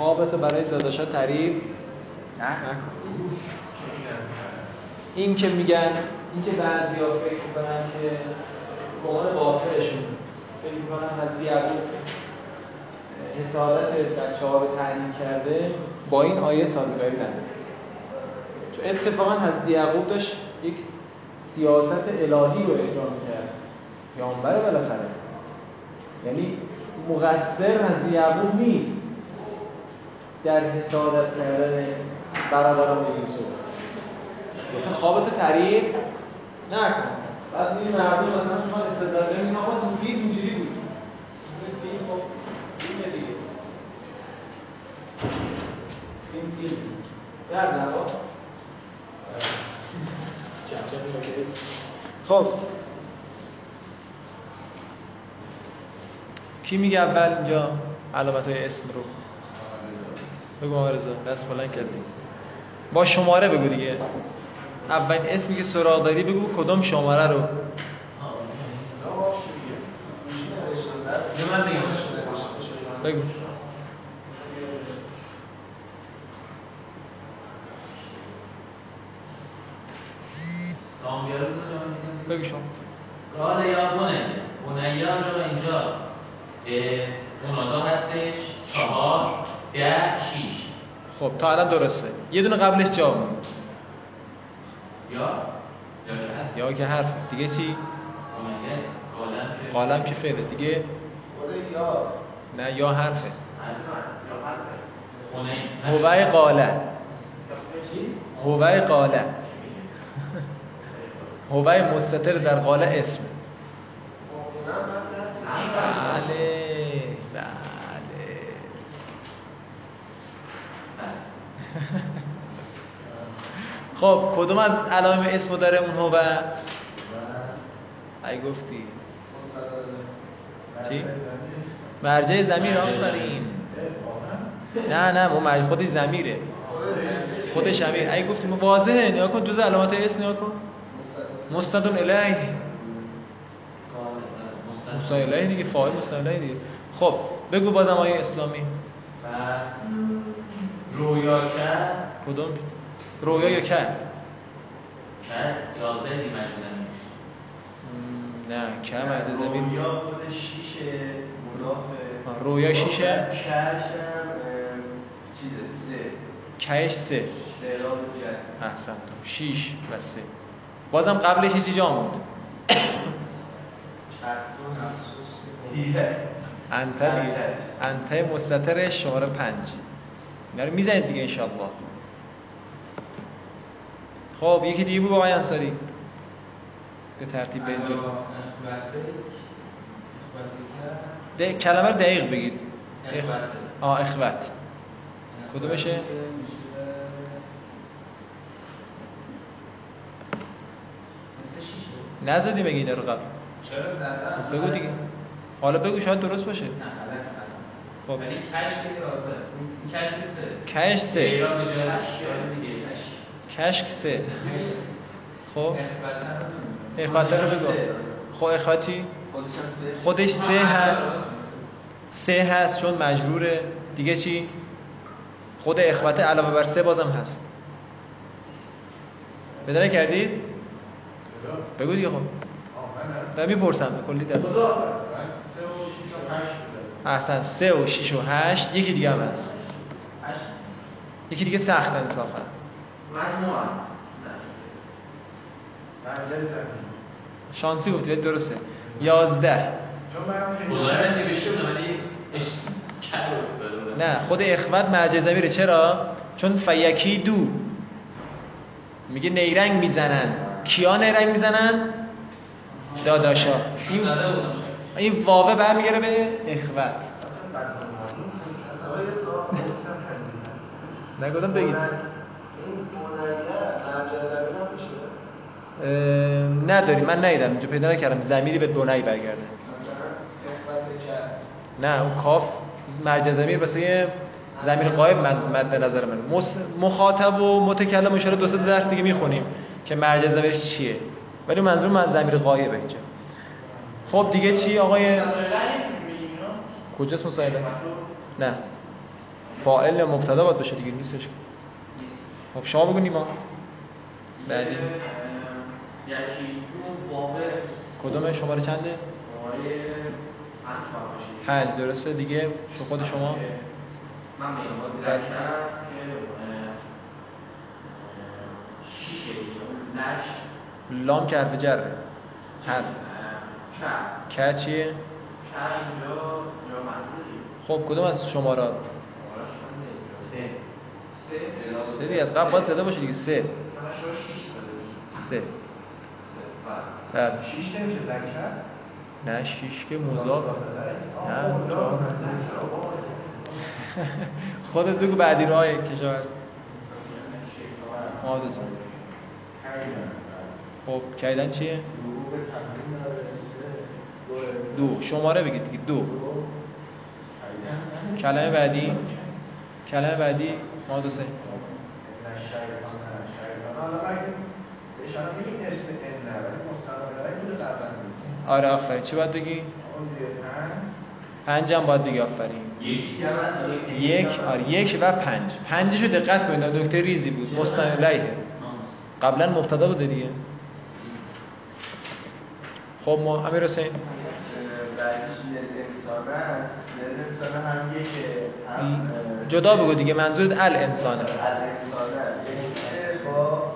خوابتو برای داداشا تعریف. نکن این که میگن این که بعضی ها فکر می‌کنن که به عنوان باطلشون فکر می‌کنن از یعقوب حسادت بچه ها رو تحریم کرده. با این آیه سازگاری نداره. چون اتفاقا از یعقوب داشت یک سیاست الهی رو اجرا می‌کرد. پیامبر بالاخره. یعنی مقصر از یعقوب نیست. در حسادت کردن برادران یوسف. گفته خوابت تعریف نکن. بعد این مردم مثلا می‌خوان استدلال این آقا تو فیلم اینجوری بود. این خب دیگه. این فیلم. سر نوا خب. کی میگه اول اینجا علامت های اسم رو؟ بگو آقا رضا دست بلند کردی. با شماره بگو دیگه. اول اسمی که سراغ داری بگو کدوم شماره رو. بگو. بگو شما. قال یا بنه بنیا رو اینجا. منادا هستش. چهار. ده شیش. خب تا الان درسته. یه دونه قبلش جا موند یا؟ یا شهر یا که حرف. دیگه چی؟ قالم که قالم که فعله. دیگه؟ نه یا حرفه. خونه. هوای قاله. هوای قاله. هوای مستتر در قاله اسم بله بله خب کدوم از علائم اسمو داره اون هو ای گفتی؟ چی؟ مرجع زمیر آفرین نه نه اون مرجع خودش زمیره. خودش امیر. ای گفتیم واضحه نیا کن جز علامات اسم نیا کن. مستدون الیه. مستدون الیه دیگه فاعل مستدون الیه دیگه. خب بگو بازم آیه اسلامی. رویا کرد. کدوم؟ رویا یا کرد کرد یازده نیمه زمین. نه کم از زمین نیست. رویا خود شیشه مضاف آه، رویا شیشه کشم چیز سه. کش سه. احسن تو شیش و سه. بازم قبلش چیزی جا موند. هیه انت دیگه انت مستترش شماره پنج. اینا رو می‌زنید دیگه انشالله خب یکی دیگه بود آقای انصاری. به ترتیب بریم ده- کلمه دقیق بگید. آه اخوت کدومشه؟ نزدی مگه اینا رو قبل. چرا زدن؟ بگو دیگه. حالا بگو شاید درست باشه. نه خب. ولی کش که کش سه. کش سه. کشک سه. خب. اخوت رو بگو. خب اخوت چی؟ خودش سه هست. سه هست چون مجروره. دیگه چی؟ خود اخوت علاوه بر سه بازم هست. بداره کردید؟ بگو دیگه خب. دارم می‌پرسم. کلی در احسن سه و شیش و هشت یکی دیگه هم هست. یکی دیگه سخت انصافا. زمین. شانسی گفتی درسته. یازده. نه خود اخوت مرجع ضمیره چرا؟ چون فیکی دو. میگه نیرنگ می‌زنن. کیا نیرنگ می‌زنن؟ داداشا. این این واوه برمیگره به اخوت. نگفتم بگید این منیه مرجع زمین هم میشه اه، نداری من ندیدم اینجا پیدا نکردم. زمیری به بنایی برگرده. نه اون کاف مرجع ضمیر واسه یه ضمیر غایب مد نظر من مخاطب و متکلم اشاره دو سه درس دیگه می‌خونیم که مرجع ضمیرش چیه. ولی منظور من ضمیر غایبه اینجا. خب دیگه چی آقای؟ کجاست مسائله نه. فاعل مبتدا باید باشه دیگه نیستش. خب شما بگو نیما. بعدی. کدوم شماره چنده؟ پنج درسته دیگه؟ شو خود شما؟ من میگم که لام که حرف جره. حرف. که چیه؟ چه اینجا؟ خب کدوم از شمارات؟ سه. دیگه از قبل باید زده باشه دیگه. سه. سه. بله. شیش نمیشه نه شیش که مضافه نه. چهار. خودت بگو بعدی راه کشاورز حادثه خب کردن چیه؟ دو. شماره بگید دیگه. دو. کلمه بعدی. کلمه بعدی. حادثه آره آفرین. چی باید بگی؟ پنجم باید بگی آفرین. هم یک آره یک و پنج. پنجشو دقت کنید نکته ریزی بود. مستند علیه. قبلا مبتدا بوده دیگه. خب ما امیر حسین. بعدش انسان است. انسان هم یک هم جدا بگو دیگه منظورت ال انسانه. با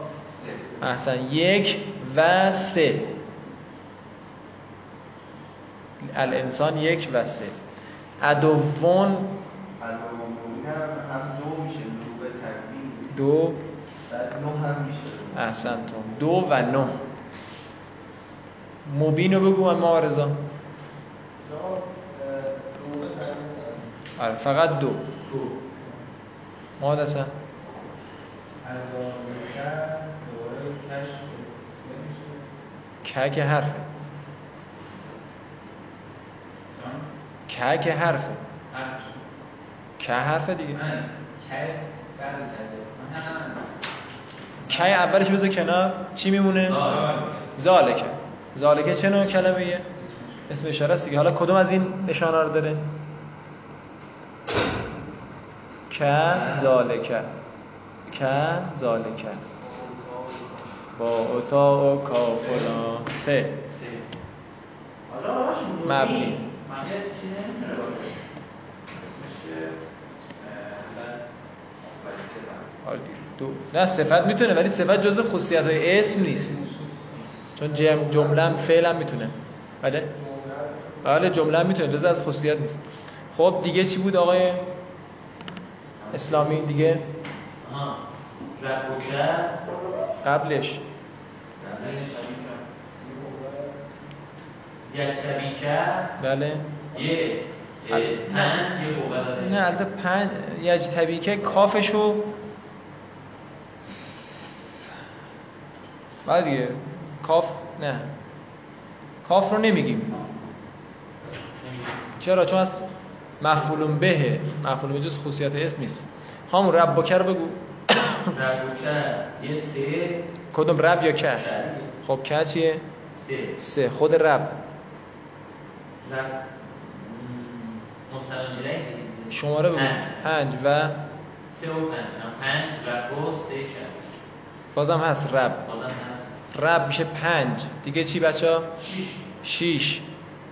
سه. احسن. یک و سه. الانسان یک و سه. ادوون. هم دو میشه دو به تکمیل دو. بعد نو هم میشه. احسنتون دو و نه. مبین رو بگو اما آرزا. آره فقط دو. محادثه که که حرفه. که که حرفه. که حرفه دیگه. که اولش بذار کنار. چی میمونه؟ زالکه. زالکه چه نوع کلمه؟ اسم اشاره است دیگه. حالا کدوم از این نشانه رو داره؟ که زالکه که زالکه با اتا و کافلا سه. مبنی. آره. دو. نه صفت می‌تونه ولی صفت جز خصوصیت های اسم نیست. چون جم جمله هم فعل هم می‌تونه. بله؟ بله جمله می‌تونه جز از خصوصیت نیست. خب دیگه چی بود آقای اسلامی؟ دیگه؟ قبلش. بله. یه یه پنج نه البته پنج یجتبی که کافشو. بعد دیگه. کاف نه. کاف رو نمیگیم. چرا؟ چون از مفعول به مفعول به جز خصوصیت اسم نیست. همون رب بکر بگو. ربوکه یه سه. کدوم رب یا که. خب که چیه؟ سه. سه. خود رب. رب. شماره بگو. پنج. و سه و پنج. هم پنج رب و سه کرد بازم هست رب. بازم هست. رب میشه پنج. دیگه چی بچه ها شیش. شیش.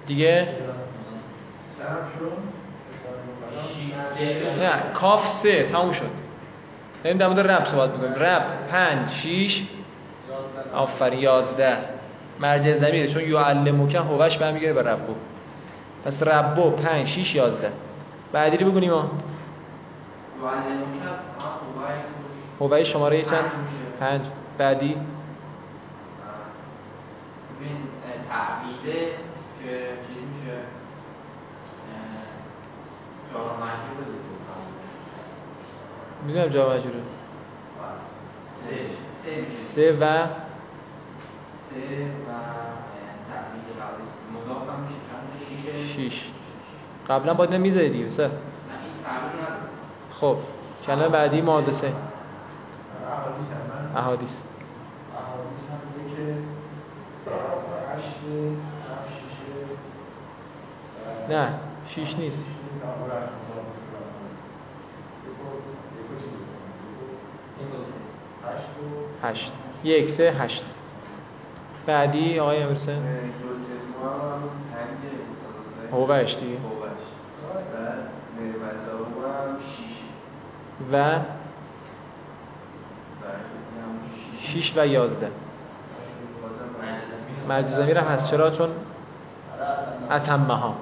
دیگه سرم شد شیش سه شد. نه کاف سه تموم شد. داریم در مورد رب صحبت می‌کنیم. رب پنج شیش. آفرین یازده. مرجع زمیره چون یعلموکه هوش برمیگره به ربو. پس ربو پنج شیش یازده. بعدی رو بگونیم ما هوش. شماره چند؟ پنج بعدی؟ تعبیده که چیز میشه جارا مجبور دیگه می‌دونم جا مجروره سه و سه و شیش؟ قبلا باید نمی‌زدی دیگه سه. خب کلمه بعدی محادثه احادیث نه شیش نیست. هشت. یک سه هشت. بعدی آقای امرسن هوش دیگه. و شیش و یازده. مجزمی هم هست. چرا؟ چون اتمه ها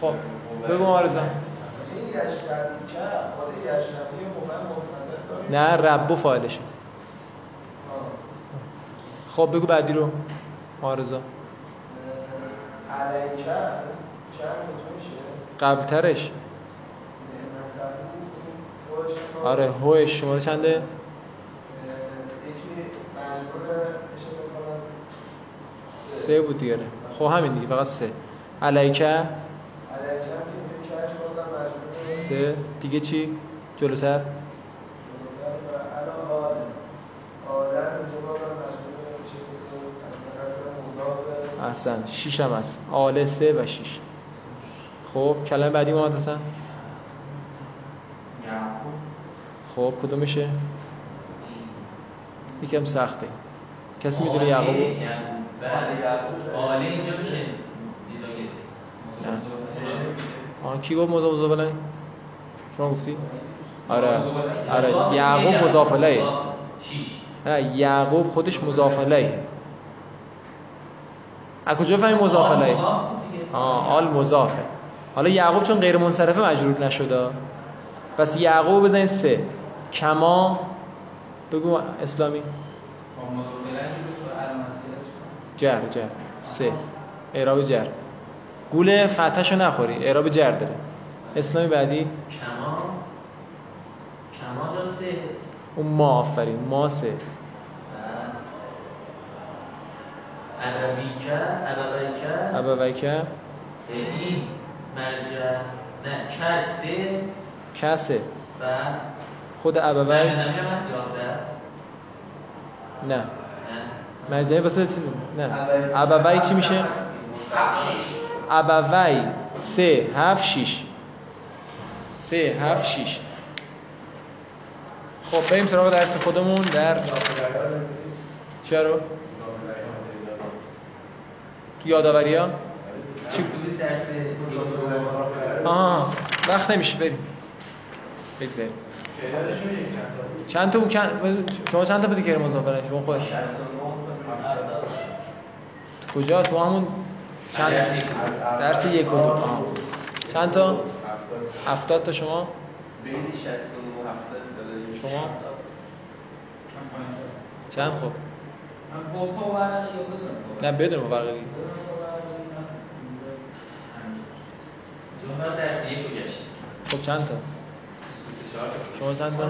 خب بگو داره نه ربو فاعلشه خب بگو بعدی رو آرزا علیکه چند میتون میشه قبل ترش نعمت بود این روش رو- آره هوش. شماره چنده؟ سه بود دیگه خب همین دیگه فقط سه. علیکه علیکه هم که اینجا کش بازم مجبور سه دیگه چی جلوتر و الان آله آله اینجا بازم مجبور میشه سه از طرف مضاف احسن. شیش هم هست. آله سه و شیش. خب کلمه بعدی ما هستن خب کدومشه؟ یکم سخته. کسی می‌دونه یعقوب؟ بله آله اینجا نه. آه کی گفت مضاف مضاف الیه شما گفتی؟ آره. آره یعقوب مضاف الیه نه یعقوب خودش مضاف الیه از کجا فهمی مضاف الیه آه آل مضافه حالا یعقوب چون غیر منصرفه مجرور نشده. پس یعقوب بزنید سه. کما بگو اسلامی. جر جر. سه. اعراب جر. گول فتحشو نخوری. اعراب جر داره. اسلامی بعدی؟ کما جا سه؟ اون ما آفرین ما سه. عربیکه عربیکه. ابویکه این مرجع. نه کش سه. کسه. و خود یازده؟ نه. نه. مرجعی واسه چیز نه. ابوی چی میشه؟ ابوی سه هفت شیش. سه هفت شیش. خب بریم سراغ درس خودمون در چرا؟ تو یادآوری ها؟ چی؟ آها وقت نمیشه بریم. بگذاریم. چند تا چند شما چند تا بودی که مضافره شما خود کجا؟ تو همون چند درس یک و دو. چند تا؟ هفتاد تا شما؟ بین 69 و 70 داره شما؟ چند خب نه بدون رو گشت خب چند تا؟ شما چند تا؟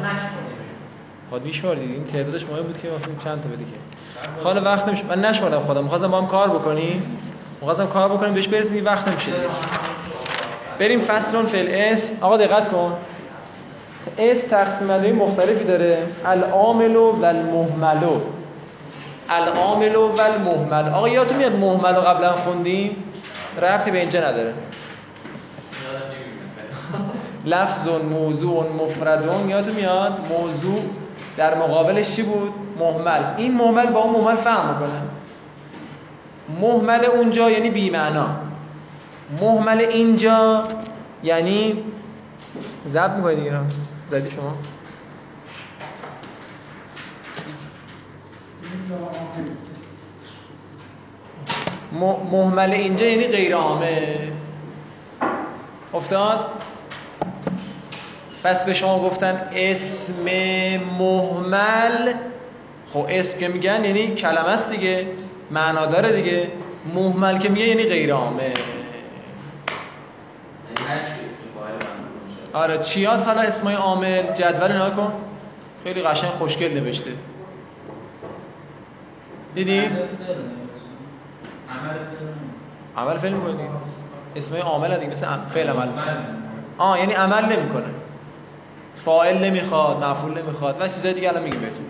خود میشماردید این تعدادش مهم بود که مثلا چند تا بده که. حالا وقت نمیشه. من نشمردم خودم. می‌خواستم با هم کار بکنیم. می‌خواستم کار بکنیم. بهش برسیم. وقت نمیشه دیگه. بریم فصل فی الاسم. آقا دقت کن. اسم تقسیم بندی مختلفی داره. العامل و المهمل العامل و المهمل آقا یادتون میاد مهمل رو قبلا خوندیم؟ ربطی به اینجا نداره؟ لفظ موضوع مفرد یادتون میاد؟ موضوع در مقابلش چی بود؟ مهمل. این مهمل با اون مهمل فرق می‌کنه. مهمل اونجا یعنی بی‌معنا مهمل اینجا یعنی ضبط می‌کنید دیگه. زدی شما؟ م- مهمل اینجا یعنی غیر عامل افتاد؟ پس به شما گفتن اسم مهمل خب اسم که میگن یعنی کلمه است دیگه معنا داره دیگه. مهمل که میگه یعنی غیر عامل یعنی هر چی اسم فاعل ممنوع باشه آره چی هست حالا اسمای عامل جدول نها کن. خیلی قشنگ خوشگل نوشته. دیدی؟ عمل فعل می‌کنه اسمای عامل دیگه مثل فعل عمل. آه یعنی عمل نمی‌کنه. فاعل نمی‌خواد مفعول نمی‌خواد و چیزای دیگه الان میگم بهتون.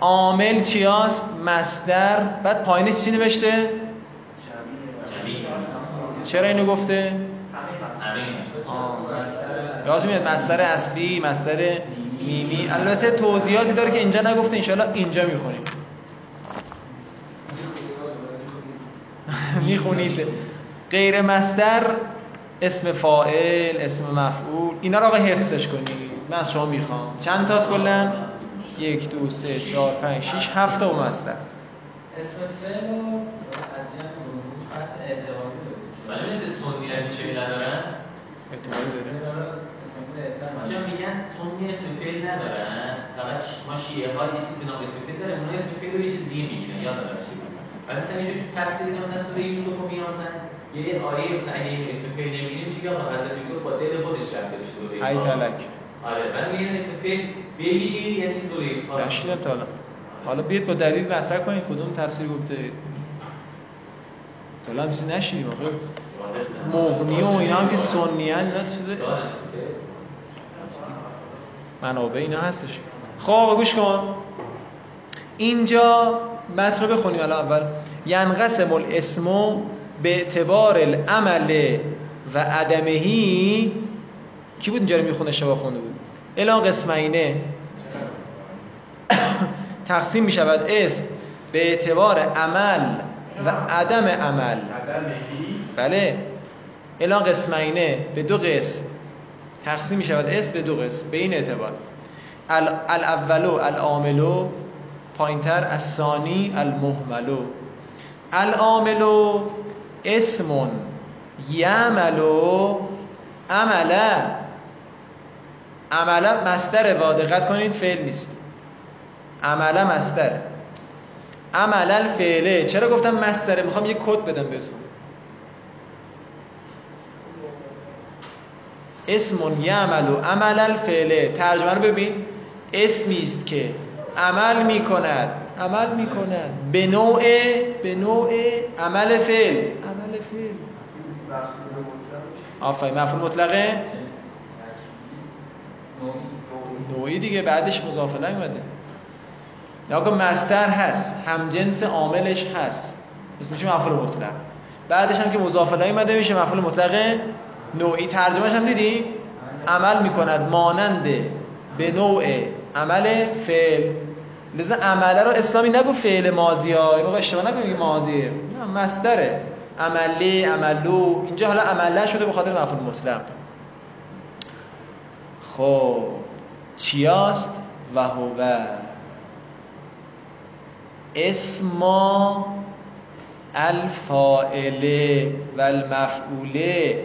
عامل چی هست مصدر. بعد پایینش چی نوشته؟ جمعی چرا اینو گفته؟ آه. یادتون میاد مصدر اصلی مصدر میمی البته توضیحاتی داره که اینجا نگفته انشالله اینجا می‌خونیم. می‌خونید. غیر مصدر اسم فاعل اسم مفعول. اینا رو آقا حفظش کنید. من از شما می‌خوام. چند تاست کلا؟ یک دو سه چهار پنج شیش هفت تا مصدر اسم فعل و خاص اعتقادی ولی مثل سنی از چه ندارن احتمالی داره. چون میگن سنی اسم فعل ندارن فقط ما شیعه ها یه چیزی به نام اسم فعل دارن اونا اسم فعل رو یه چیز دیگه می‌گیرن یاد دارن چی ولی مثلا تو تفسیر که مثلا سوره یوسف رو مثلا یه آیه مثلا اگه این اسم فعل نمیگیم چی که حضرت یوسف با دل خودش رفته بشه سوره ای تلک آره ولی میگن اسم فعل بگیری یعنی چیز رو نشیدم تا حالا حالا بیاد با دلیل مطرح کنید کدوم تفسیر گفته تا حالا هم چیزی نشیدیم آخه مغنی و اینا هم که سنی هن اینا چیز منابع اینا هستش. خب آقا گوش کن. اینجا متن رو بخونیم. الان اول. ینقسم الاسم به اعتبار العمل و عدمهی کی بود اینجا رو می‌خونه؟ شبا خونده بود. الان قسمینه تقسیم می شود اسم به اعتبار عمل و عدم عمل. بله. الان قسمینه به دو قسم. تقسیم می شود اسم به دو قسم به این اعتبار. ال- الاولو العاملو پایینتر الثانی المهملو. العاملو اسم یعملو عمله عمله مصدر وا دقت کنید فعل نیست. عمله مصدر عمل الفعله. چرا گفتم مصدره می‌خوام یه کد بدم بهتون. اسم یعمل و عمل الفعله ترجمه رو ببین. اسمی است که عمل می‌کند. عمل می‌کند. به نوع به نوع عمل فعل. عمل فعل. آفرین. مفعول مطلقه؟ نوعی دیگه. بعدش مضاف اومده آقا مستر هست. هم جنس عاملش هست. پس میشه مفعول مطلق. بعدش هم که مضاف الیه اومده میشه مفعول مطلق نوعی ترجمهش هم دیدی؟ عمل می‌کند مانند به نوع عمل فعل. لذا عمله رو اسلامی نگو فعل ماضی ها. این اشتباه نکنید ماضیه نه مصدره. عملی عملو. اینجا حالا عمله شده به خاطر مفعول مطلق. خب چیاست؟ و هو. اسما الفاعله و المفعوله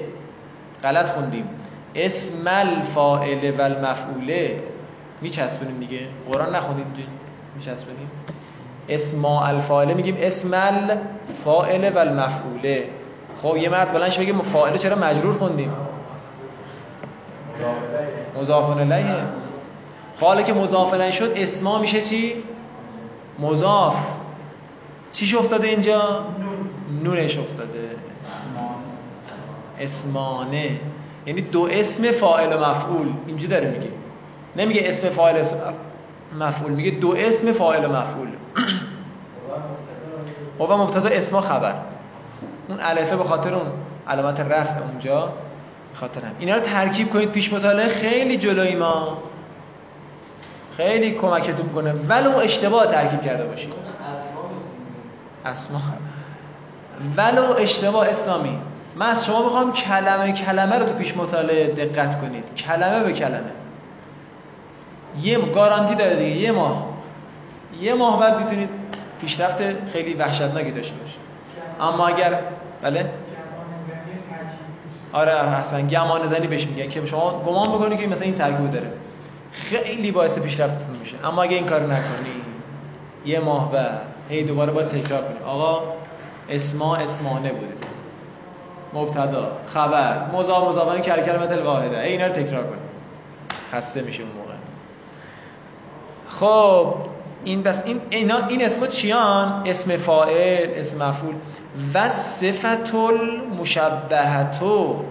غلط خوندیم. اسم الفاعله و المفعوله میچسبونیم دیگه. قرآن نخوندید اینجا میچسبونیم. اسما الفاعله میگیم اسم الفاعله و المفعوله. خب یه مرد بلنش بگه فاعله چرا مجرور خوندیم؟ مضاف الیه. حالا که مضاف الیه شد اسما میشه چی؟ مضاف. چیش افتاده اینجا؟ نونش افتاده. اسمانه. یعنی دو اسم فاعل و مفعول. اینجا داره میگه. نمیگه اسم فاعل مفعول میگه دو اسم فاعل و مفعول. و مبتدا اسما خبر. اون الفه به خاطر اون علامت رفع اونجا خاطر هم. اینا رو ترکیب کنید پیش مطالعه. خیلی جلوی ما. خیلی کمکتون کنه. ولو اشتباه ترکیب کرده باشید. اسما ولو اشتباه اسلامی من از شما می‌خوام کلمه کلمه رو تو پیش مطالعه دقت کنید. کلمه به کلمه. یه گارانتی داره دیگه. یه ماه. یه ماه بعد می‌تونید پیشرفت خیلی وحشتناکی داشته باشید. اما اگر بله؟ آره حسن گمان زنی بهش میگن که شما گمان بکنید که مثلا این ترکیب داره. خیلی باعث پیشرفتتون میشه. اما اگه این کارو نکنی یه ماه بعد هی دوباره باید تکرار کنی. آقا اسما اسمانه بوده. مبتدا خبر مضاف کل کلمت الواحده اینا رو تکرار کنی خسته میشه اون موقع. خب این بس این اینا این اسما چیان؟ اسم فاعل اسم مفعول. و صفت المشبهتو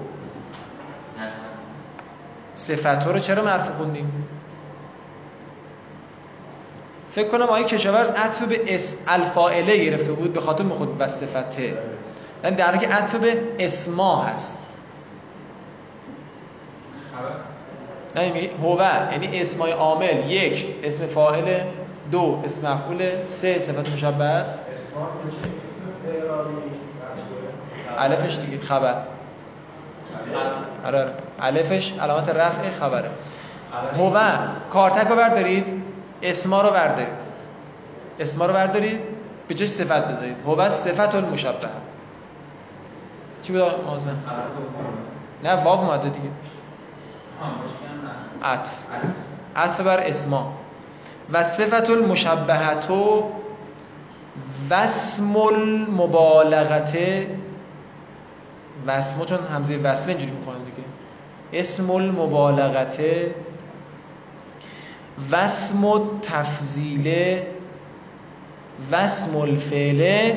صفت رو چرا مرفوع خوندیم؟ فکر کنم آیه کشاورز عطف به اس الفاعله گرفته بود به خاطر خود و صفته در حالی که عطف به اسما هست. نه میگه هو یعنی اسمای عامل. یک اسم فاعل. دو اسم مفعول. سه صفت مشبه است الفش دیگه خبر. آره آره. الفش علامت رفع خبره. هو کارتک رو بردارید اسما رو بردارید. اسما رو بردارید به جاش صفت بذارید. هو صفت المشبه چی بود مازن نه واو اومده دیگه. عطف. عطف بر اسما. و صفت المشبهتو وسم المبالغته وسمو چون همزه وصل اینجوری می‌خونن دیگه. اسم المبالغته وسم التفضیل وسم الفعل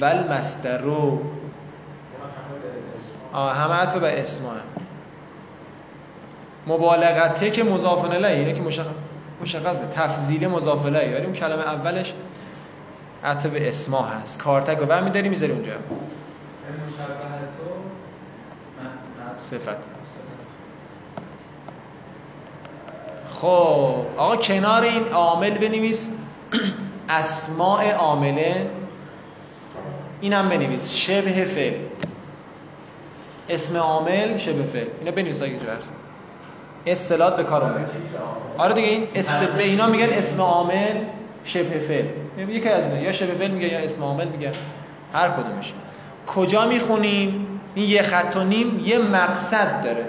و المصدر. آه همه عطف به اسما هم. مبالغته که مضاف الیه اینه که مشخص مشخصه تفضیل مضاف الیه ولی اون کلمه اولش عطف به اسما هست. کارتک رو برمی داری می‌ذاری اونجا. صفت. خب آقا کنار این عامل بنویس. اسماء عامله. اینم بنویس. شبه فعل. اسم عامل شبه فعل. اینا بنویس اگه جو هست اصطلاحات به کار اومد. آره دیگه این است به اینا میگن اسم عامل شبه فعل. یکی از اینا. یا شبه فعل میگن یا اسم عامل میگن. هر کدومش. کجا می‌خونیم؟ این یه خط و نیم یه مقصد داره.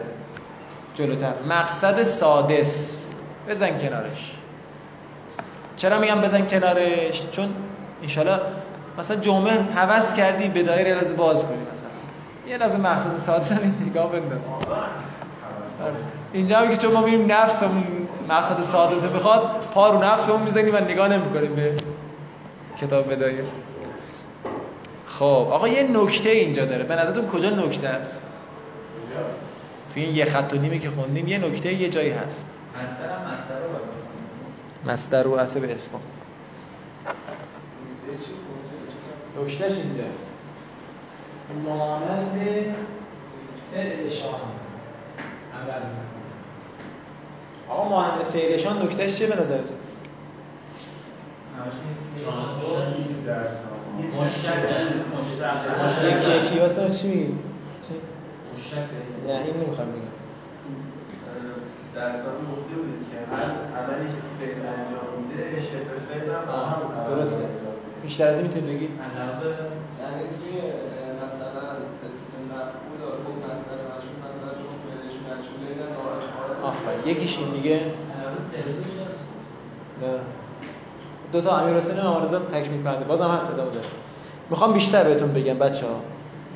جلوتر. مقصد سادس. بزن کنارش. چرا میگم بزن کنارش؟ چون انشالله مثلا جمعه حوض کردی به دایره باز کنی مثلا. یه لازم مقصد هم این نگاه بنداز. آره. اینجا هم که چون ما میریم نفسمون مقصد سادس می‌خواد پا رو نفسمون می‌زنیم و نگاه نمی‌کنیم به کتاب بدایه خب آقا یه نکته اینجا داره. به نظرتون کجا نکته است؟ تو این یه خط و نیمی که خوندیم یه نکته یه جایی هست. مستر هم مستر رو مصدر رو عطف به اسم نکتهش اینجاست. مانند فعلشان عمل آقا مانند فعلشان نکتهش چیه به نظرتون؟ یکی یکی واسه چی میگی؟ نه این نمی‌خوام بگم. در سال گفته بودید که هر عملی که فعل انجام میده شبه فعل هم درسته. بیشتر از این می‌تونید بگید یعنی اسم مفعول چون فعلش مجهوله آفرین. یکیش این دیگه نه. دو تا امیر حسین آمارزاد تکمیل کننده بازم هست ادامه داره می‌خوام بیشتر بهتون بگم بچه ها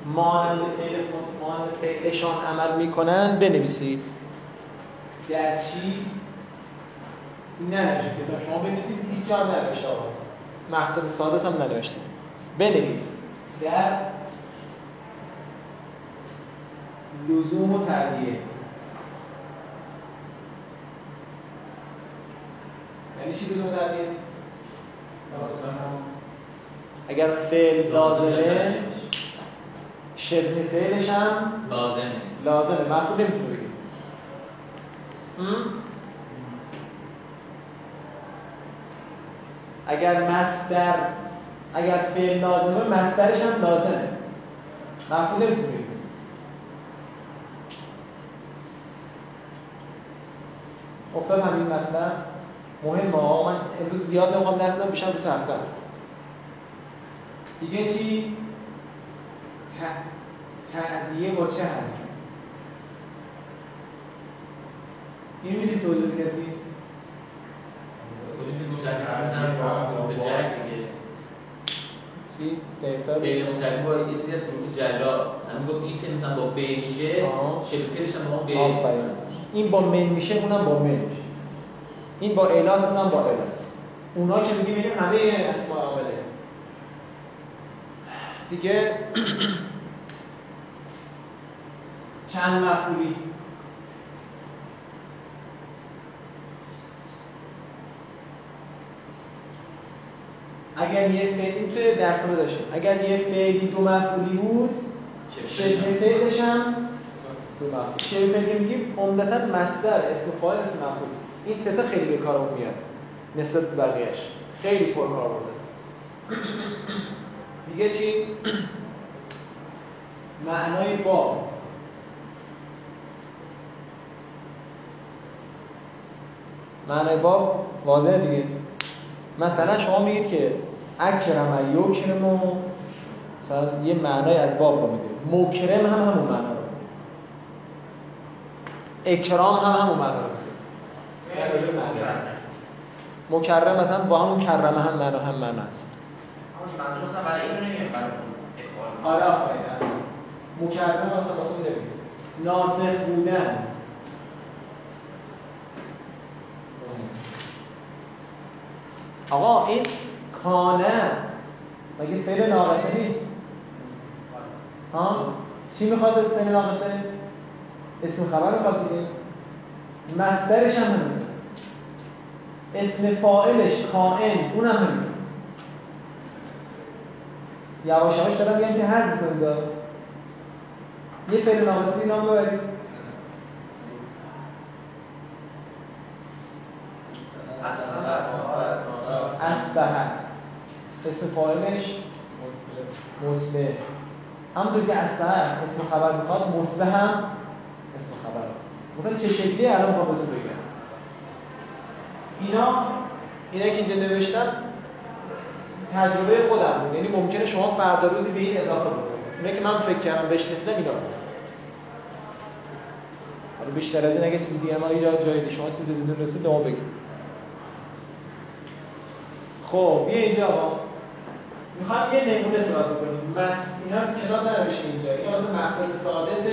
مانند فعل مانند فعلشان عمل می‌کنن بنویسید. در چی؟ ننوشید که شما بنویسید هیچ جا هم آقا. مقصد سادس هم ننوشتید. بنویس. در لزوم و تربیه. یعنی چی لزوم و تربیه؟ اگر فعل لازمه شبه فعلش هم لازمه. لازمه. مفعول نمی‌تونه بگیم اگر مصدر اگر فعل لازمه مصدرش هم لازمه. مفعول نمی‌تونه بگیم افتاد همین مطلب. مهم آقا من امروز زیاد نمی‌خوام درس بدم بیشتر رو تخته دیگه چی؟ تعدیه با چه حرف این می‌تونی توضیح کسی به چی؟ دقیق‌تر غیر متعلق با یه سری از حروف جلا مثلا می‌گفت این که مثلا با ب میشه آها. شبه فعلش هم با اون ب آفرین. این با من میشه اونم با من میشه. این با الاس اونم با الاس اونا که میگیم این همه اسماء عامله. دیگه چند مفعولی اگر یه فعلی توی درس داشتیم اگر یه فعلی دو مفعولی بود شبه فعلش هم شبه فعلی میگیم عمدتا مصدر اسم فاعل اسم مفعول این سه تا خیلی به کارمون میاد. نسبت به بقیه‌اش. خیلی پر کار برده دیگه چی؟ معنای باب معنای باب واضحه دیگه. مثلا شما میگید که اکرم یکرم مثلا یه معنای از باب رو میده مکرم هم همون معنا اکرام هم همون معنا رو مکرم مثلا با همون کرمه هم معنا هم معنا هست آره آفرین مکرم مثلا واسه ناسخ بودن. آقا این کانه مگه فعل ناقصه نیست؟ ها؟ چی می‌خواد از فعل ناقصه؟ اسم خبر می‌خواد دیگه مصدرش هم همین اسم فاعلش کائن اونم همین یواش یواش دارم میگم که حذف کنید یه فعل ناقصه نام ببرید. اصبح. اسم فاعلش مصبح. همونطور که اصبح اسم خبر می‌خواد مصبح هم اسم خبر می‌خواد چه شکلی الان می‌خوام بهتون بگم. اینا اینا که اینجا نوشتم تجربه خودم بود. یعنی ممکنه شما فردا روزی به این اضافه بکنید. اینا که من فکر کردم بهش رسیدم اینا بود. حالا بیشتر از این اگه چیزی دیگه ما یا جای شما چیزی بزیدون رسید به ما بگید. خب بیا اینجا می‌خوام یه نمونه صحبت بکنیم. مس اینا تو کتاب ننوشته اینجا. این واسه مقصد سادس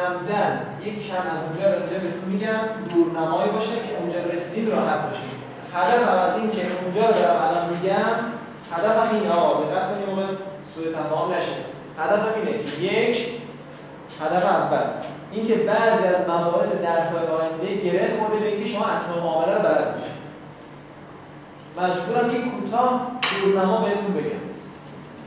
عمدن یک کم از اونجا رو اینجا بهتون میگم دورنمایی باشه که اونجا رسیدیم راحت باشیم. هدف از این که اونجا رو الان میگم هدف هم اینه آقا دقت کنیم موقع سوء تفاهم نشه. هدف هم اینه که یک هدف اول اینکه بعضی از مباحث درس‌های آینده گره خورده به اینکه شما اسم معامله رو بلد باشید مجبورم یک کوتاه دورنما بهتون بگم.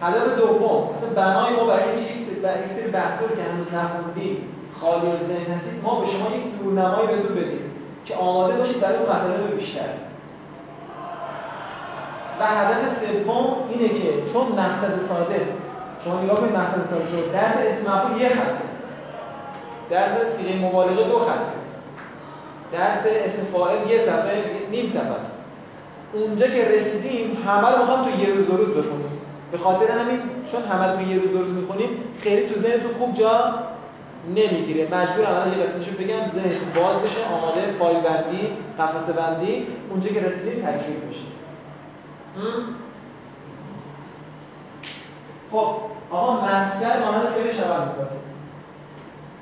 هدف دوم مثلا بنای ما برای اینکه یک سری بحثا رو که هنوز نخوندیم خالی از ذهن هستید ما به شما یک دورنمایی بهتون بدیم که آماده باشید برای اون مطالب بیشتر. و هدف سوم اینه که چون مقصد ساده است شما نگاه کنید مقصد ساده شد درس اسم مفعول یه خطه درس سیغه مبالغه دو خطه درس اسم فاعل یه صفحه نیم صفحه است. اونجا که رسیدیم همه رو می‌خوام تو یه روز روز بخونیم به خاطر همین چون همه رو تو یه روز دو روز می‌خونیم خیلی تو ذهنتون خوب جا نمی‌گیره. مجبور الان یه قسمتشو بگم ذهن باز بشه آماده فایل بندی قفسه بندی اونجا که رسیدیم تکمیل بشه خب آقا مصدر مانند فعلش عمل می‌کنه.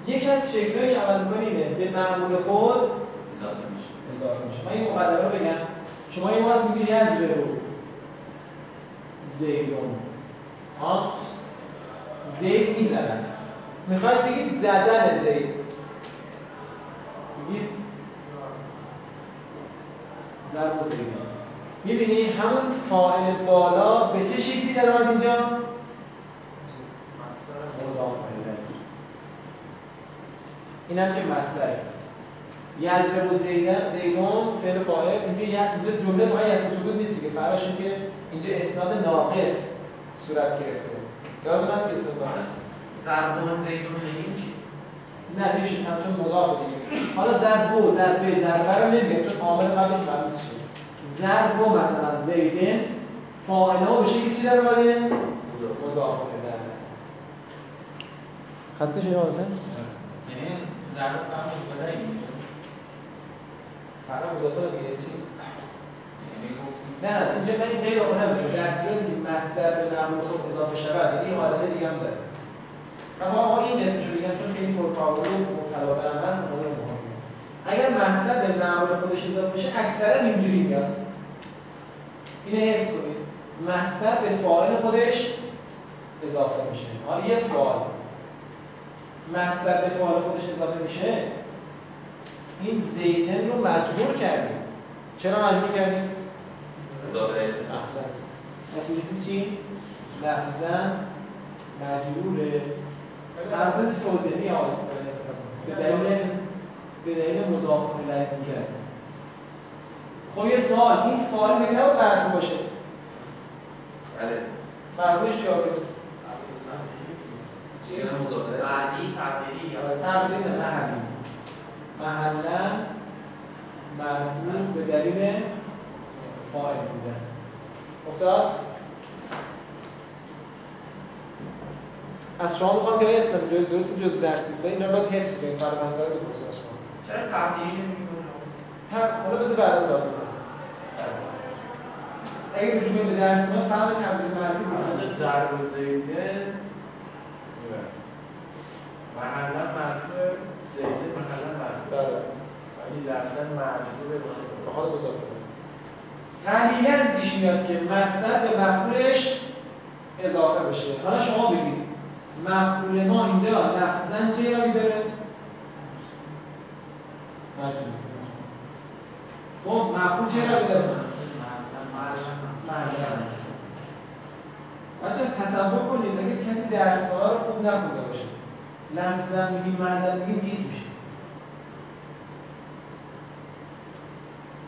یکی از شکل‌هایی که عمل می‌کنه اینه به معمول خود اضافه میشه. اضافه میشه. من این مقدمه بگم. شما این واسه میگی یزره رو زیدون ها؟ زید می‌زنن. می‌خواید بگید زدن زید بگید؟ ضرب زیدون می‌بینی همون فاعل بالا به چه شکلی در آمد اینجا؟ مضاف اینم که مصدره یزره و زیدون فعل فاعل اینجا اینجا جمله فقط یسر سکوت نیست که فرقش که اینجا اسناد ناقص صورت گرفته. یادتون هست که اسناد ناقص؟ زرزان زیدون نگیم چی؟ نه نمیشه چون مضاف دیگه. حالا ضرب و ضربه ضربه رو نمیگه چون عامل قبلش معلوم شد ضرب و مثلا زیدن فاعل ها به شکلی چی در اومده. مضاف در خسته شدی مثلا یعنی ضرب فهم مبتدا فرق مضاف دیگه چی؟ نه اینجا من این غیر نمیگم در صورتی که مصدر به معمول خود اضافه شود یعنی این حالت دیگه هم داره. اما آقا این اسمش رو بگم چون خیلی پرکاربرد و مبتلا به هم هست مهم اگر مصدر به معمول خودش اضافه بشه اکثرا اینجوری میاد اینو حفظ کنید. مصدر به فاعل خودش اضافه میشه. حالا یه سوال. مصدر به فاعل خودش اضافه میشه؟ این زیدن رو مجبور کردیم. چرا مجبور کردیم؟ احسن. مثل چی؟ لفظا مجبوره. البته توضیحی آقای به دلیل به دلیل مضاف الیه کرد خب یه سوال. این فاعل میگه نباید مرفوع باشه. بله. مرفوعش چی آقا چیه؟ مضافه. معنی تقدیری یا تقدیر محلی. محلا مرفوع به دلیل فاعل بودن. افتاد؟ از شما می‌خوام که اسم درست جز درس نیست و اینا رو باید حفظ کنید فرق مسئله رو بپرسید از شما. چرا تقدیری نمیگیم تق- حالا بذار بعدا سوال کنم. اگه رجوع به درس ما فرق تبدیل معرفی بود. ضرب و زیده. محلا مرفوع مرفوع به پیش میاد که مصدر به مفعولش اضافه بشه حالا شما بگید مفعول ما اینجا لفظا چه یابی داره؟ خب مفعول چه یابی داره؟ بچه تصور کنید اگه کسی درس ها رو خوب نخونده باشه لفظا میگیم معدن میگیم گیت میشه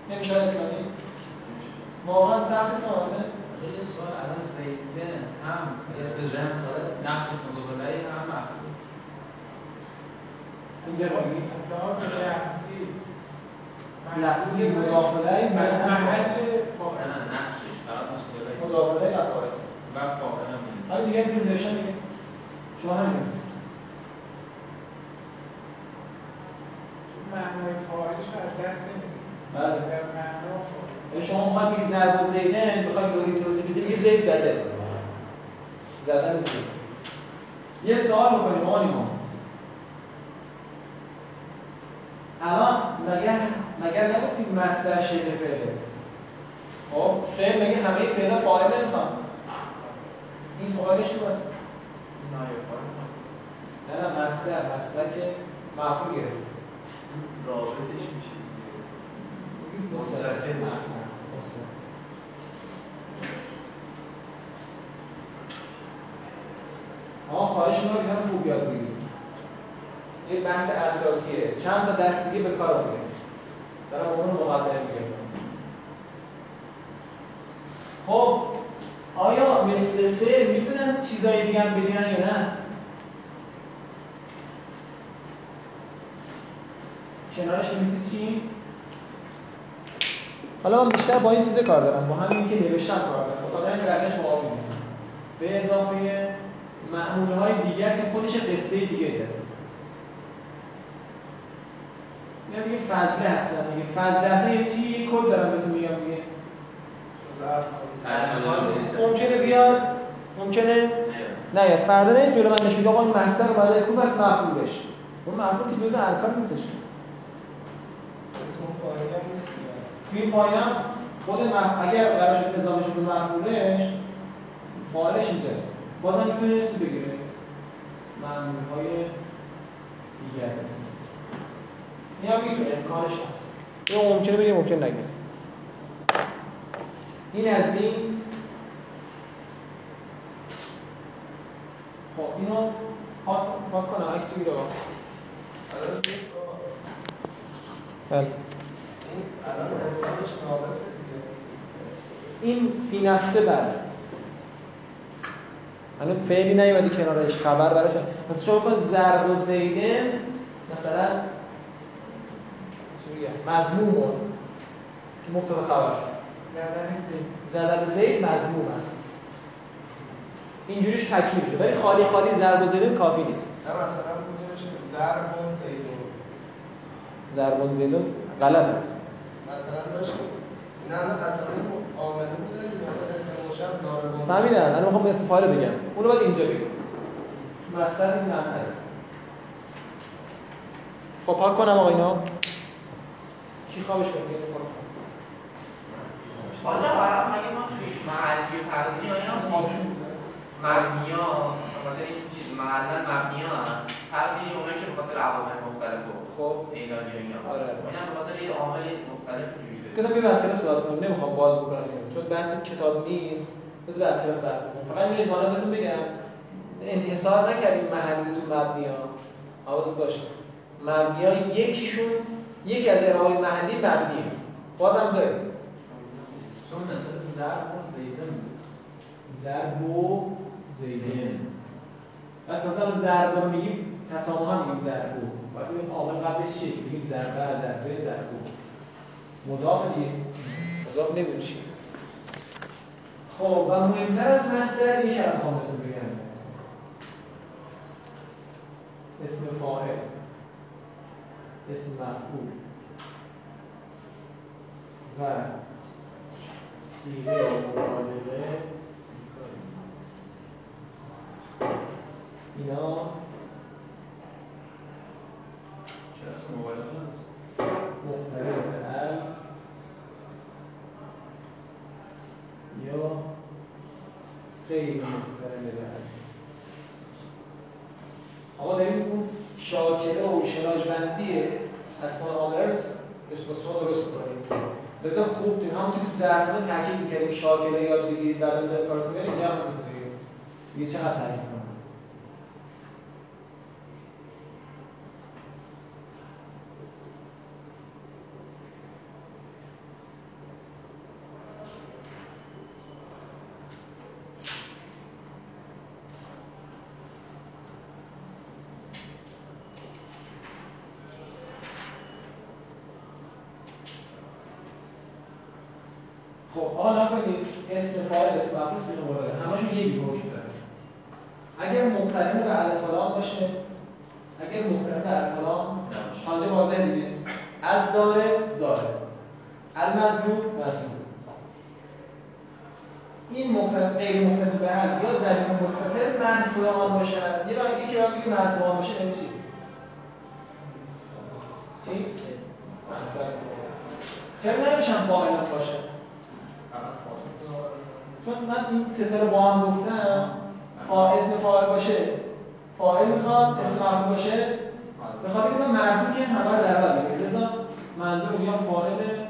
نمیشه اسلامی؟ واقعا سخت است واسه خیلی سوال الان زیده هم اسم جمع سالت نقش مضافه هم مفعول اینجا رو میگیم لحاظ لفظی لفظی مضاف الیه محل فاعل. نه نقشش فقط مشکل مضاف الیه افعال و فاعل هم. حالا دیگه این نوشتن دیگه. شما همین نیست معنای فاعلش رو از دست بله. یعنی شما می‌خواید بگید ضرب و زیدن می‌خواید لوری توضیح بدید میگه زید زده زدن زید یه سوال بکنیم آقا نیما الان مگر مگر نگفتیم مصدر شبه فعله؟ خب فعل مگه همه فعلا فاعل نمی‌خوان؟ این فاعلش کی باشه؟ نه نه. مصدر مصدر که مفعول گرفت رابطش میشه. آقا خواهش می‌کنم اینا خوب یاد بگیرید. یه بحث اساسیه. چند تا درس دیگه به کارتونه دارم اون مقدمه میگم. خب آیا مثل فعل می‌تونن چیزای دیگه هم بگیرن یا نه؟ کنارش میسی چی؟ حالا من بیشتر با این چیزه کار دارم با همین که نوشتم کار دارم. بخاطر اینکه بقیه‌اش موافق نیستم به اضافه معموله های دیگر که خودش قصه دیگه داره. اینا دیگه فضله هستن دیگه. فضله هستن یه چی یه کد دارم بهتون میگم دیگه. ممکنه بیاد ممکنه نه. یا فردا نه جلو من نشه آقا این مستر اومده خوب است مفعولش اون مفعول که جزء ارکان نیستش. نیست. توی هم خود مف... اگر براش اضافه شد به مفعولش فاعلش اینجاست. بازم می‌تونه چیز بگیره معمول های دیگر. این هم می‌تونه امکانش هست. این ممکنه بگه ممکن نگه این از این. خب اینو پاک کنم. عکس بگیره. بله. این الان حسابش ناقصه دیگه. این فی نفسه بله. الان فعلی نیومدی کنارش خبر براش. مثلا شما کن ضرب و زیدن مثلا چی میگم مضموم که مبتدا خبر. زدن زید زدن زید مضموم است. اینجوریش تکمیل شد ولی خالی خالی ضرب و زیدن کافی نیست. نه مثلا ضرب و زیدون ضرب و زیدن غلط است. مثلا داشت نه نه اصلا عامله بوده مثلا اسم فهمیدم الان می‌خوام استفاده بگم. اونو باید اینجا بگم. مصدر این معنی خب پاک کنم آقا اینا. کی خوابش کنه؟ حالا برام مگه ما توی محلی ها اینا مبنی ها بخاطر اینکه چیز محلا مبنی ها تقدیری اونایی که بخاطر عوامل مختلف خب اعلانی و اینا. آره. اینا بخاطر یه عامل مختلف اینجوری شده. کتاب یه مسئله سوال کنم. نمی‌خوام باز بکنم اینو. چون بحث کتاب نیست. بحث کلاس بحث کنم. فقط این عنوان بهتون بگم. انحصار نکردیم محلی تو مبنی ها. حواست باشه مبنی ها یکیشون یکی از اعراب محلی مبنیه. بازم داریم. چون مثل ضرب و زیدن ضرب و زیدن و تازه رو ضرب رو میگیم. تسامحا میگیم ضرب و باید ببینیم عامل قبلش چیه. میگیم ضربه ضربه ضرب مضاف دیگه مضاف نمی‌دونی چیه خب و مهمتر از مصدر یک کلمه خوام بهتون بگم. اسم فاعل. اسم مفعول. و سیغه مبالغه. اینا چرا اسم مبالغه نیست؟ مختلف ال یا غیر مختلف ال آقا داریم اون شاکله و شناجبندی اسمان آمرز اسم درست کنیم لذا خوب دیم همون که درس ها تاکید می‌کردیم شاکله یاد بگیرید بعد اون کار کنید اینجا هم می‌تونید دیگه چقدر تاکید کنم خب آقا نکنید اسم فاعل اسم مفعول سیغه مبالغه همشون یه جور حکم داره اگر مقترن به الفلام باشه اگر مقترن به الفلام نباشه. حاضر واضح دیگه از ظالم ظالم المظلوم مظلوم این مقترن غیر مقترن به یا ضمیر مستتر مرفوع آن باشن یه بار یکی بار بگی مرفوع آن باشه یعنی چی؟ چی. چرا نمیشن فاعل باشه چون من این سه تا رو با هم گفتم اسم فاعل باشه. فاعل می‌خواد اسم مفعول باشه. به خاطر اینکه مرفوع که همه رو در بر می‌گیره. لذا منظور یا فاعل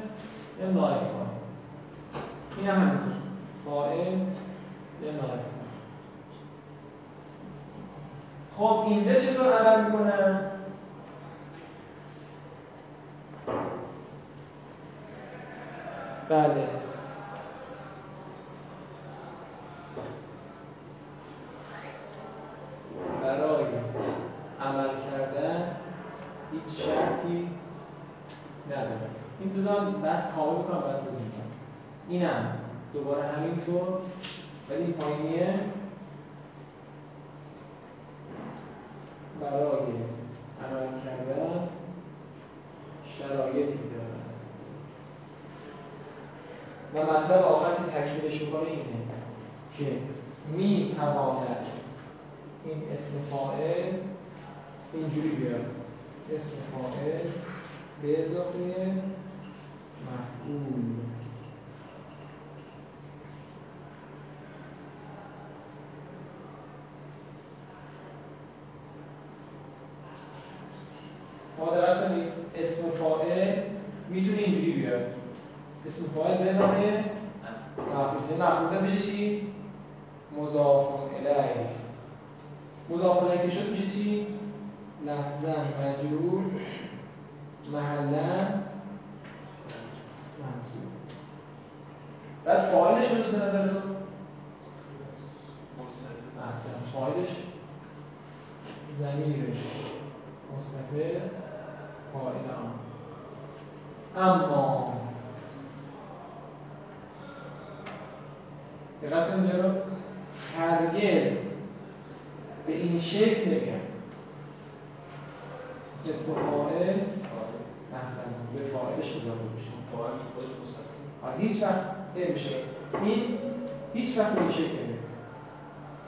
نایب فاعل این هم همین فاعل فاعل خب اینجا چطور عمل می‌کنه؟ بله برای عمل کردن هیچ شرطی نداره این بذارم بس کامل بکنم بعد توضیح میدم. اینم دوباره همینطور ولی پایینیه. برای عمل کردن شرایطی داره. و مطلب آخر که تکمیلش می‌کنه اینه که می تواند این اسم فاعل اینجوری بیاد. اسم فاعل به اضافه مفعول ما اسم فاعل می‌تونه اینجوری بیاد اسم فاعل اضافه مفعول مفعول میشه چی؟ مضاف الیه مضاف الیه که شد میشه چی؟ لفظا مجرور محلا منصوب بعد فاعلش رو به نظرتون احسن فاعلش؟ زمیرش مستتر فاعل اما دقت کنید رو هرگز به این شکل نمیاد اسم فاعل احسن به فاعلش اضافه بشه فاعل خودش مستقیم هیچ وقت نمیشه. این هیچ وقت این شکل نمیاد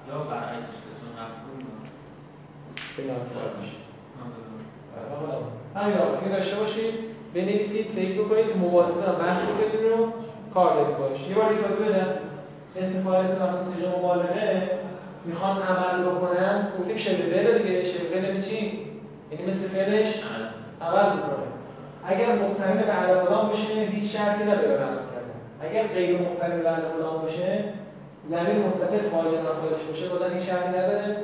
یا برعکسش اسم مفعول به آره. همین آقا اینو داشته باشید بنویسید فکر بکنید تو مباحثه دارم بحث بکنید رو کار دارید باش یه بار دیگه توضیح بدم. اسم مفعول صیغه مبالغه. می‌خوان عمل بکنن گفتیم شبه فعل دیگه شبه فعل یعنی چی؟ یعنی مثل فعلش عمل می‌کنه. اگر مقترن به علی فلان باشه هیچ شرطی نداره به عمل کردن اگر غیر مقترن به علی فلان باشه زمین مستقل فاعل نافعلش باشه بازم هیچ شرطی نداره.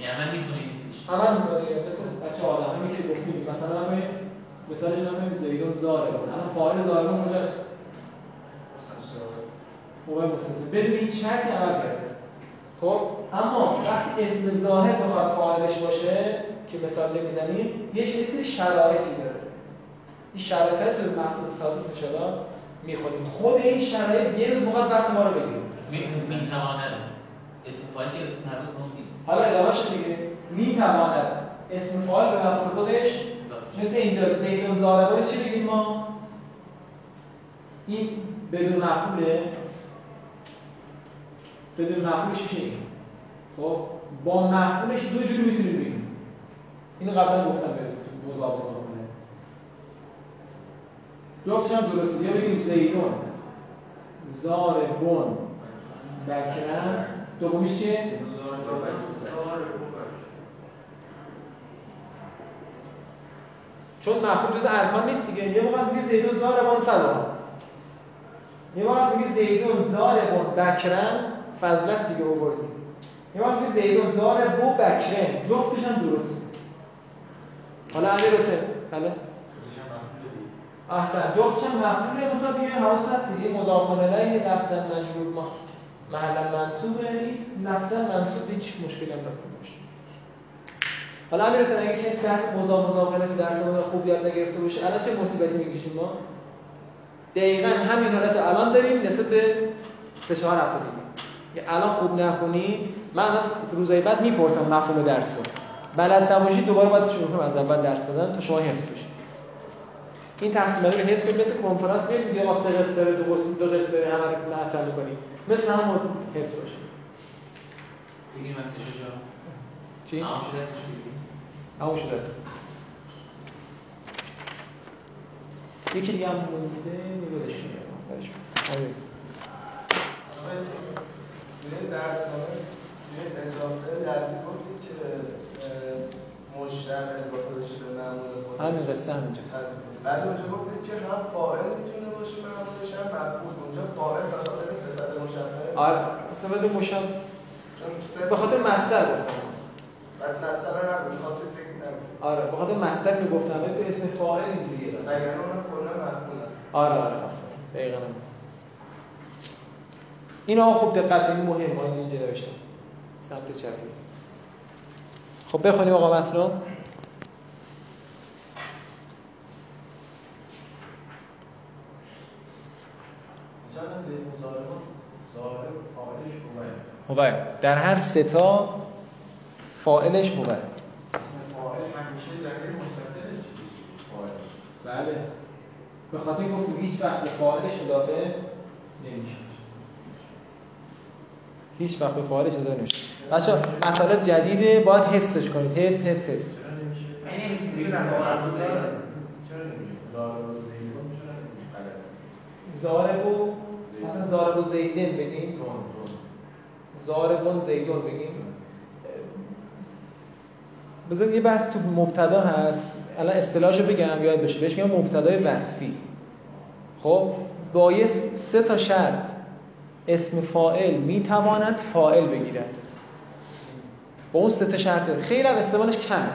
یعنی عمل می‌کنید عمل می‌کنه مثل بچه آدم همین که گفتیم. مثلا همین مثالش همین زیدون زاره الان فاعل زاره کجاست موقع مستتر بدون هیچ شرطی عمل کرده. خب؟ اما وقتی اسم ظاهر بخواد فاعلش باشه که مثال نمی‌زنیم یه چیزی شرایطی داره. این شرایط رو تو مقصد سادس انشاءالله می‌خونیم خود این شرایط یه روز موقع وقت ما رو بگیریم می‌تواند. اسم فاعل که مربوط به نیست. حالا ادامهش دیگه می‌تواند اسم فاعل به مفعول خودش مثل اینجا زیدون زاربان چی بگیم ما؟ این بدون مفعوله بدون مفعولش چی بگیم خب با مفعولش دو جور می‌تونیم بگیم. اینو قبلا گفتم بهتون تو جفتش هم درسته یا بگیم زیدون زاربون بکرم. دومیش چیه؟ چون مفعول جز ارکان نیست دیگه. یه موقع میگه زیدون زاربان فلان یه موقع میگه زیدون زاربان بکرن فضل است دیگه آوردیم یه موقع میگه زیدون زاربو بکرن جفتش هم درست. حالا امیر حسین بله. احسن. جفتش مفعوله منتها دیگه حواس هست دیگه. مضاف الیه لفظا مجرور ما محلا منصوب یعنی لفظا منصوب هیچ مشکلی هم نکنه باشه حالا امیر حسین اگه کسی بحث مضاف مضاف الیه تو درس خوب یاد نگرفته باشه الان چه مصیبتی می‌کشیم ما؟ دقیقا همین حالت الان داریم نسبت به سه چهار هفته دیگه. الان خوب نخونی من الان روزهای بعد می‌پرسم مفهوم درس رو. بلد نباشی دوباره باید شروع کنم از اول درس دادن تا شما حفظ بشید این تقسیمات رو حفظ کنید مثل کنفرانس ما سه قسط داره دو قسط دو قسط داره همه رو مطرح می‌کنیم مثل همون حفظ باشه. جا چی؟ تمام شده همون شده. یکی دیگه هم بوده میگه ولش کن توی درس اضافه درسی گفتید که مشتق اضافه بشه به معمول خودش همین قصه همینجاست. بعد اونجا گفتید که هم فاعل می‌تونه باشه معمولش هم مفعول. اونجا فاعل به خاطر صفت مشبه. آره صفت صفت- به خاطر مصدر گفتم. بعد مصدر رو نبود می‌خواستید نبود آره به خاطر مصدر می‌گفتم. تو اسم فاعل اینجوریه. وگرنه اونم کلا مفعولن آره آره دقیقاً اینا خوب دقت کنید مهم ما اینجا نوشتم. سمت چپی خب بخونیم آقا متن رو. هوه در هر سه تا فاعلش هوه بله. به خاطر این گفتیم هیچ وقت به فاعلش اضافه نمیشه. هیچ وقت به فاعلش اضافه نمیشه بچا مطالب جدیده باید حفظش کنید. حفظ حفظ حفظ. زاربو مثلا زاربو زیدن بگیم. زاربون زیدون بگیم. بذار یه بحث تو مبتدا هست. الان اصطلاحشو بگم یاد بشه. بهش میگم مبتدای وصفی. خب؟ با یه سه تا شرط. اسم فاعل می‌تواند فاعل بگیرد. با اون سه تا شرط. خیلی هم استعمالش کمه.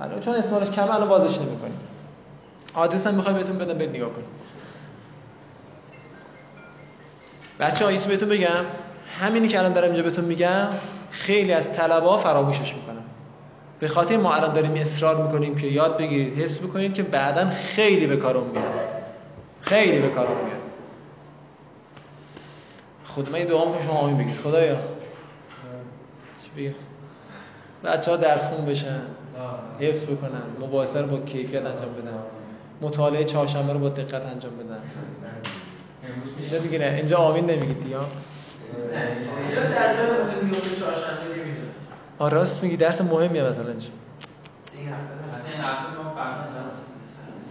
الان چون استعمالش کمه الان بازش نمی‌کنیم. آدرس هم می‌خوام بهتون بدم برید نگاه کنید. بچه ها بهتون بگم. همینی که الان دارم اینجا بهتون میگم خیلی از طلبا فراموشش می‌کنن. به خاطر ما الان داریم اصرار می‌کنیم که یاد بگیرید حفظ بکنید که بعدا خیلی به کارون میاد خیلی به کارون میاد خود من یه دعا می‌کنم شما آمین بگید. خدایا. چی بگم؟ بچه ها درس خون بشن. حفظ بکنن. مباحثه رو با کیفیت انجام بدن. مطالعه چهارشنبه رو با دقت انجام بدن. اینجا دیگه نه. اینجا آمین نمیگید دیگه؟ چرا درس چهارشنبه نمی‌دونم. آه راست میگی. درس مهمیه مثلا. اینجا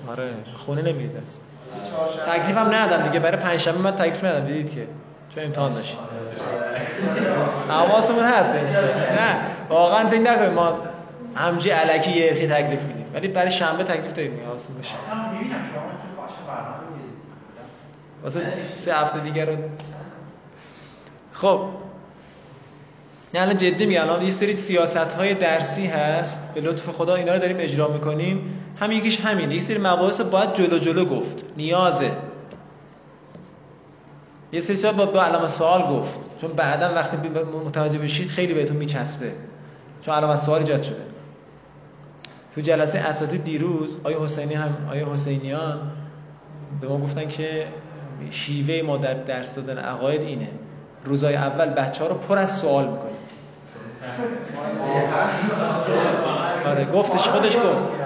آره. خونه نمیرید درس. چهارشنبه. تکلیف هم ندادم دیگه. برای پنجشنبه من تکلیف ندادم. دیدید که. چون امتحان داشتیم حواسمون هست. نه واقعا فکر نکنید ما همجی علکی یه یه تکلیف میدیم. ولی برای شنبه تکلیف داریم حواستون باشه. من می‌بینم شما. واسه سه هفته دیگه رو خب. یعنی جدی میگم الان یه سری سیاست های درسی هست. به لطف خدا اینا رو داریم اجرا می‌کنیم. هم یکیش همین یه سری مباحث باید جلو جلو گفت. نیازه. یه سری با با علامت سوال گفت. چون بعدا وقتی متوجه بشید خیلی بهتون میچسبه. چون علامت سوال ایجاد شده. تو جلسه اساتید دیروز آیه حسینی هم آیه حسینیان به ما گفتن که شیوه ما در درس دادن عقاید اینه. روزای اول بچه ها رو پر از سوال می‌کنیم. آره گفتش خودش گفت.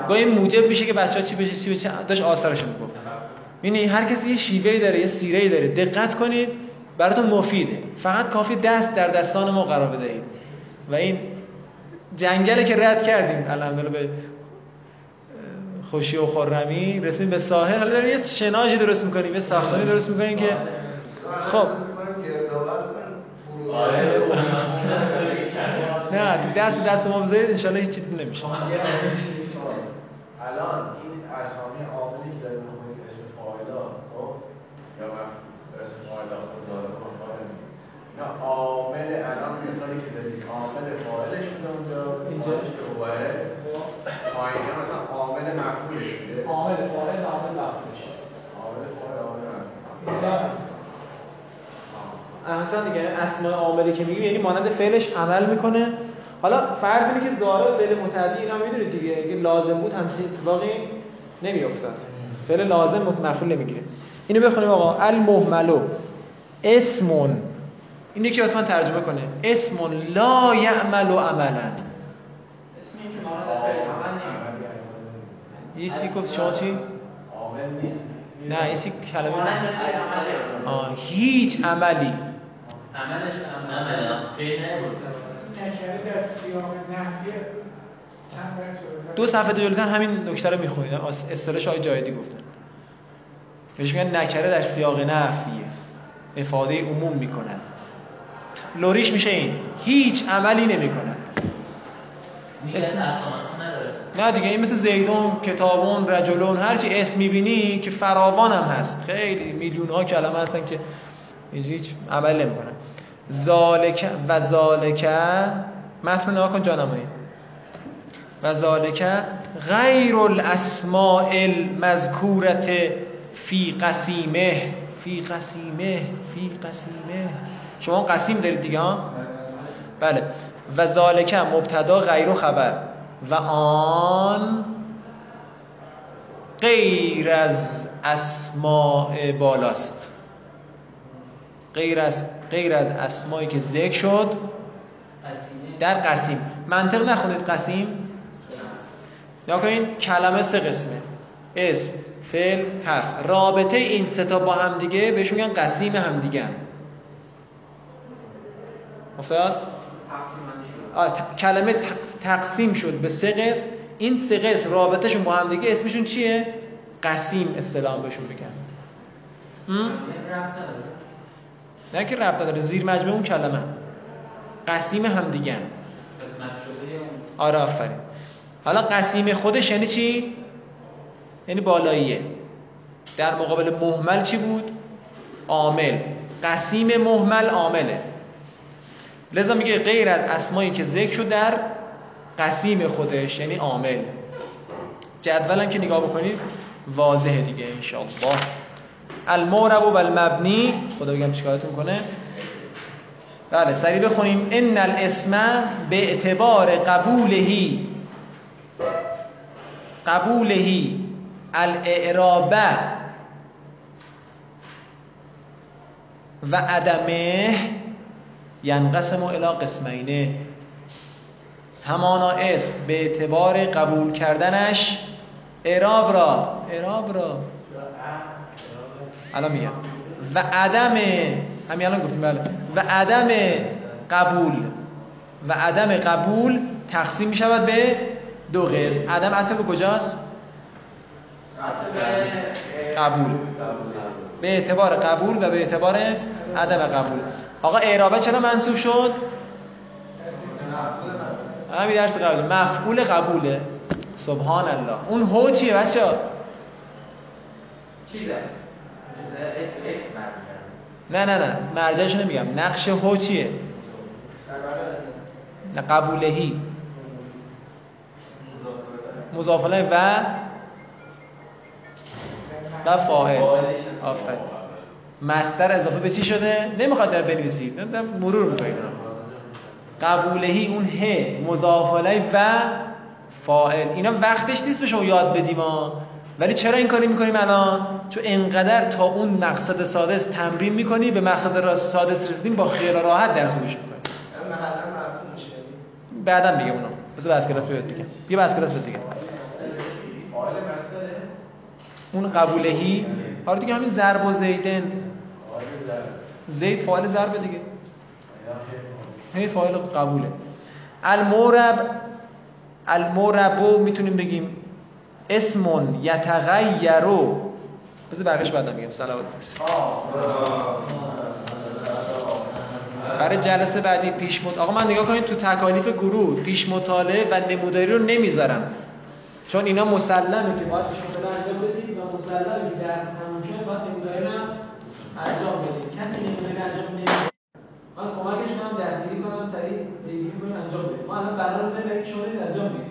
گفت این موجب میشه که بچه ها چی بشه چی بشه؟ داشت آثارش می‌گفت. یعنی هر کسی یه شیوهی داره یه سیره‌ای داره دقت کنید براتون مفیده فقط کافی دست در دستان ما قرار بدهید و این جنگلی که رد کردیم الحمدلله به خوشی و خرمی رسیدیم به ساحل حالا داریم یه شناجی درست می‌کنیم یه ساختمانی درست می‌کنیم که خب آره نه تو دست دست ما بذارید انشالله هیچ چیزی نمیشه الان این اسامی عاملی که داریم می‌خونیم اسم فاعلا خب یا من اسم فاعلا خود داره کن فاعل اینا عامل الان مثالی که دادی عامل فاعلش بوده اونجا اینجا. که اوبه پایینه مثلا عامل مفعولش بوده. عامل فاعل عامل لفظش عامل فاعل عامل مفعول. اینجا. احسن دیگه اسماء عاملی که میگیم یعنی مانند فعلش عمل می‌کنه. حالا فرض اینه که ظاهر فعل متعدی اینا می‌دونید دیگه. اگه لازم بود همچین اتفاقی نمیافتاد. فعل لازم مفعول نمی‌گیره. اینو بخونیم آقا. المهملو. اسمون. اینو که واسه من ترجمه کنه. اسمون لا یعمل عملا. اسمی که مانند فعل عمل نمی‌کنه. یه چی گفت؟ شما چی؟ نه چی کلمه نه. هیچ عملی. عملش دو صفحه جلوتر همین نکته رو می‌خونید اصطلاح های جایدی گفتن. بهش میگن نکره در سیاق نفیه افاده عموم می‌کنن. لوریش میشه این. هیچ عملی نمی‌کنن میگن اسم- نه دیگه این مثل زیدون کتابون رجلون هرچی اسم می‌بینی که فراوان هم هست. خیلی میلیون ها کلمه هستن که هیچ عمل نمی‌کنن. ذالک و ذالک متن نگاه کن جانمایی و ذالک غیر الاسماء المذکورت فی قسیمه. فی قسیمه فی قسیمه. شما قسیم دارید دیگه ها بله. و ذالک مبتدا غیر و خبر. و آن غیر از اسماء بالاست. غیر از غیر از اسمایی که ذکر شد در قسیم. منطق نخونید قسیم؟ یا کنید کلمه سه قسمه. اسم فعل حرف. رابطه این سه تا با هم دیگه بهشون میگن قسیم هم. دیگه افتاد تقسیم کلمه تقس- تقسیم شد به سه قسم. این سه قسم رابطهشون با هم دیگه اسمشون چیه؟ قسیم اصطلاح بهشون میگن. هم؟ نداره. نه که ربط نداره زیر مجموع اون کلمه. قسیم هم دیگه اون؟ آره آفرین. حالا قسیم خودش یعنی چی؟ یعنی بالاییه. در مقابل محمل چی بود؟ عامل. قسیم محمل عامله. لذا میگه غیر از اسمایی که ذکر شد در قسیم خودش یعنی عامل. جدولم که نگاه بکنید واضحه دیگه انشاءالله. المعرب و المبنی خدا بگم چیکارتون کنه؟ بله سریع بخونیم. ان الاسم به اعتبار قبولهی قبولهی الاعرابه و عدمه ینقسم الى قسمینه. همانا اسم به اعتبار قبول کردنش اعراب را. اعراب را. الان میگم. و عدم همین الان گفتیم بله. و عدم قبول. و عدم قبول تقسیم می شود به دو قسم. عدم عطف به کجاست قبول. به اعتبار قبول و به اعتبار عدم قبول. آقا اعرابه چرا منصوب شد؟ همین درس قبل مفعول قبوله. سبحان الله اون هو چیه بچه چیزه. مرد نه نه نه. مرجعش نمیگم. نقش هو چیه؟ نه قبولهی. مضاف الیه و و فاعل. آفرین. مصدر اضافه به چی شده؟ نمی‌خواد در بنویسید دارم مرور می‌کنید قبولهی اون ه مضاف الیه و فاعل. اینا وقتش نیست به شما یاد بدیم ها. ولی چرا این کاری می‌کنیم الان؟ چون انقدر تا اون مقصد سادس تمرین می‌کنی به مقصد راست سادس رسیدیم با خیال راحت درس گوش می‌کنیم بعدم میگم اونو. بذار بس کلاس بیاد دیگه. بیا بس کلاس فاعل مصدره اون قبولهی حالا دیگه همین ضرب و زیدن. زید فاعل ضرب دیگه. هی فاعل قبوله. المورب الموربو می‌تونیم بگیم اسمون یتغیرو. بذار بقیش بعدم میگم. صلوات برای جلسه بعدی پیش مط... آقا من نگاه کنید تو تکالیف گروه پیش مطالعه و نموداری رو نمی‌ذارم. چون اینا مسلمه که باید پیش مطالعه انجام بدید و مسلمه که درس تموم شد باید نموداری رو هم انجام بدید کسی نموداری انجام نمیده. من کمکش کنم دستگیری کنم سریع پیگیری کنیم انجام بدیم. ما الان بنا رو زنیم شما انجام بدید.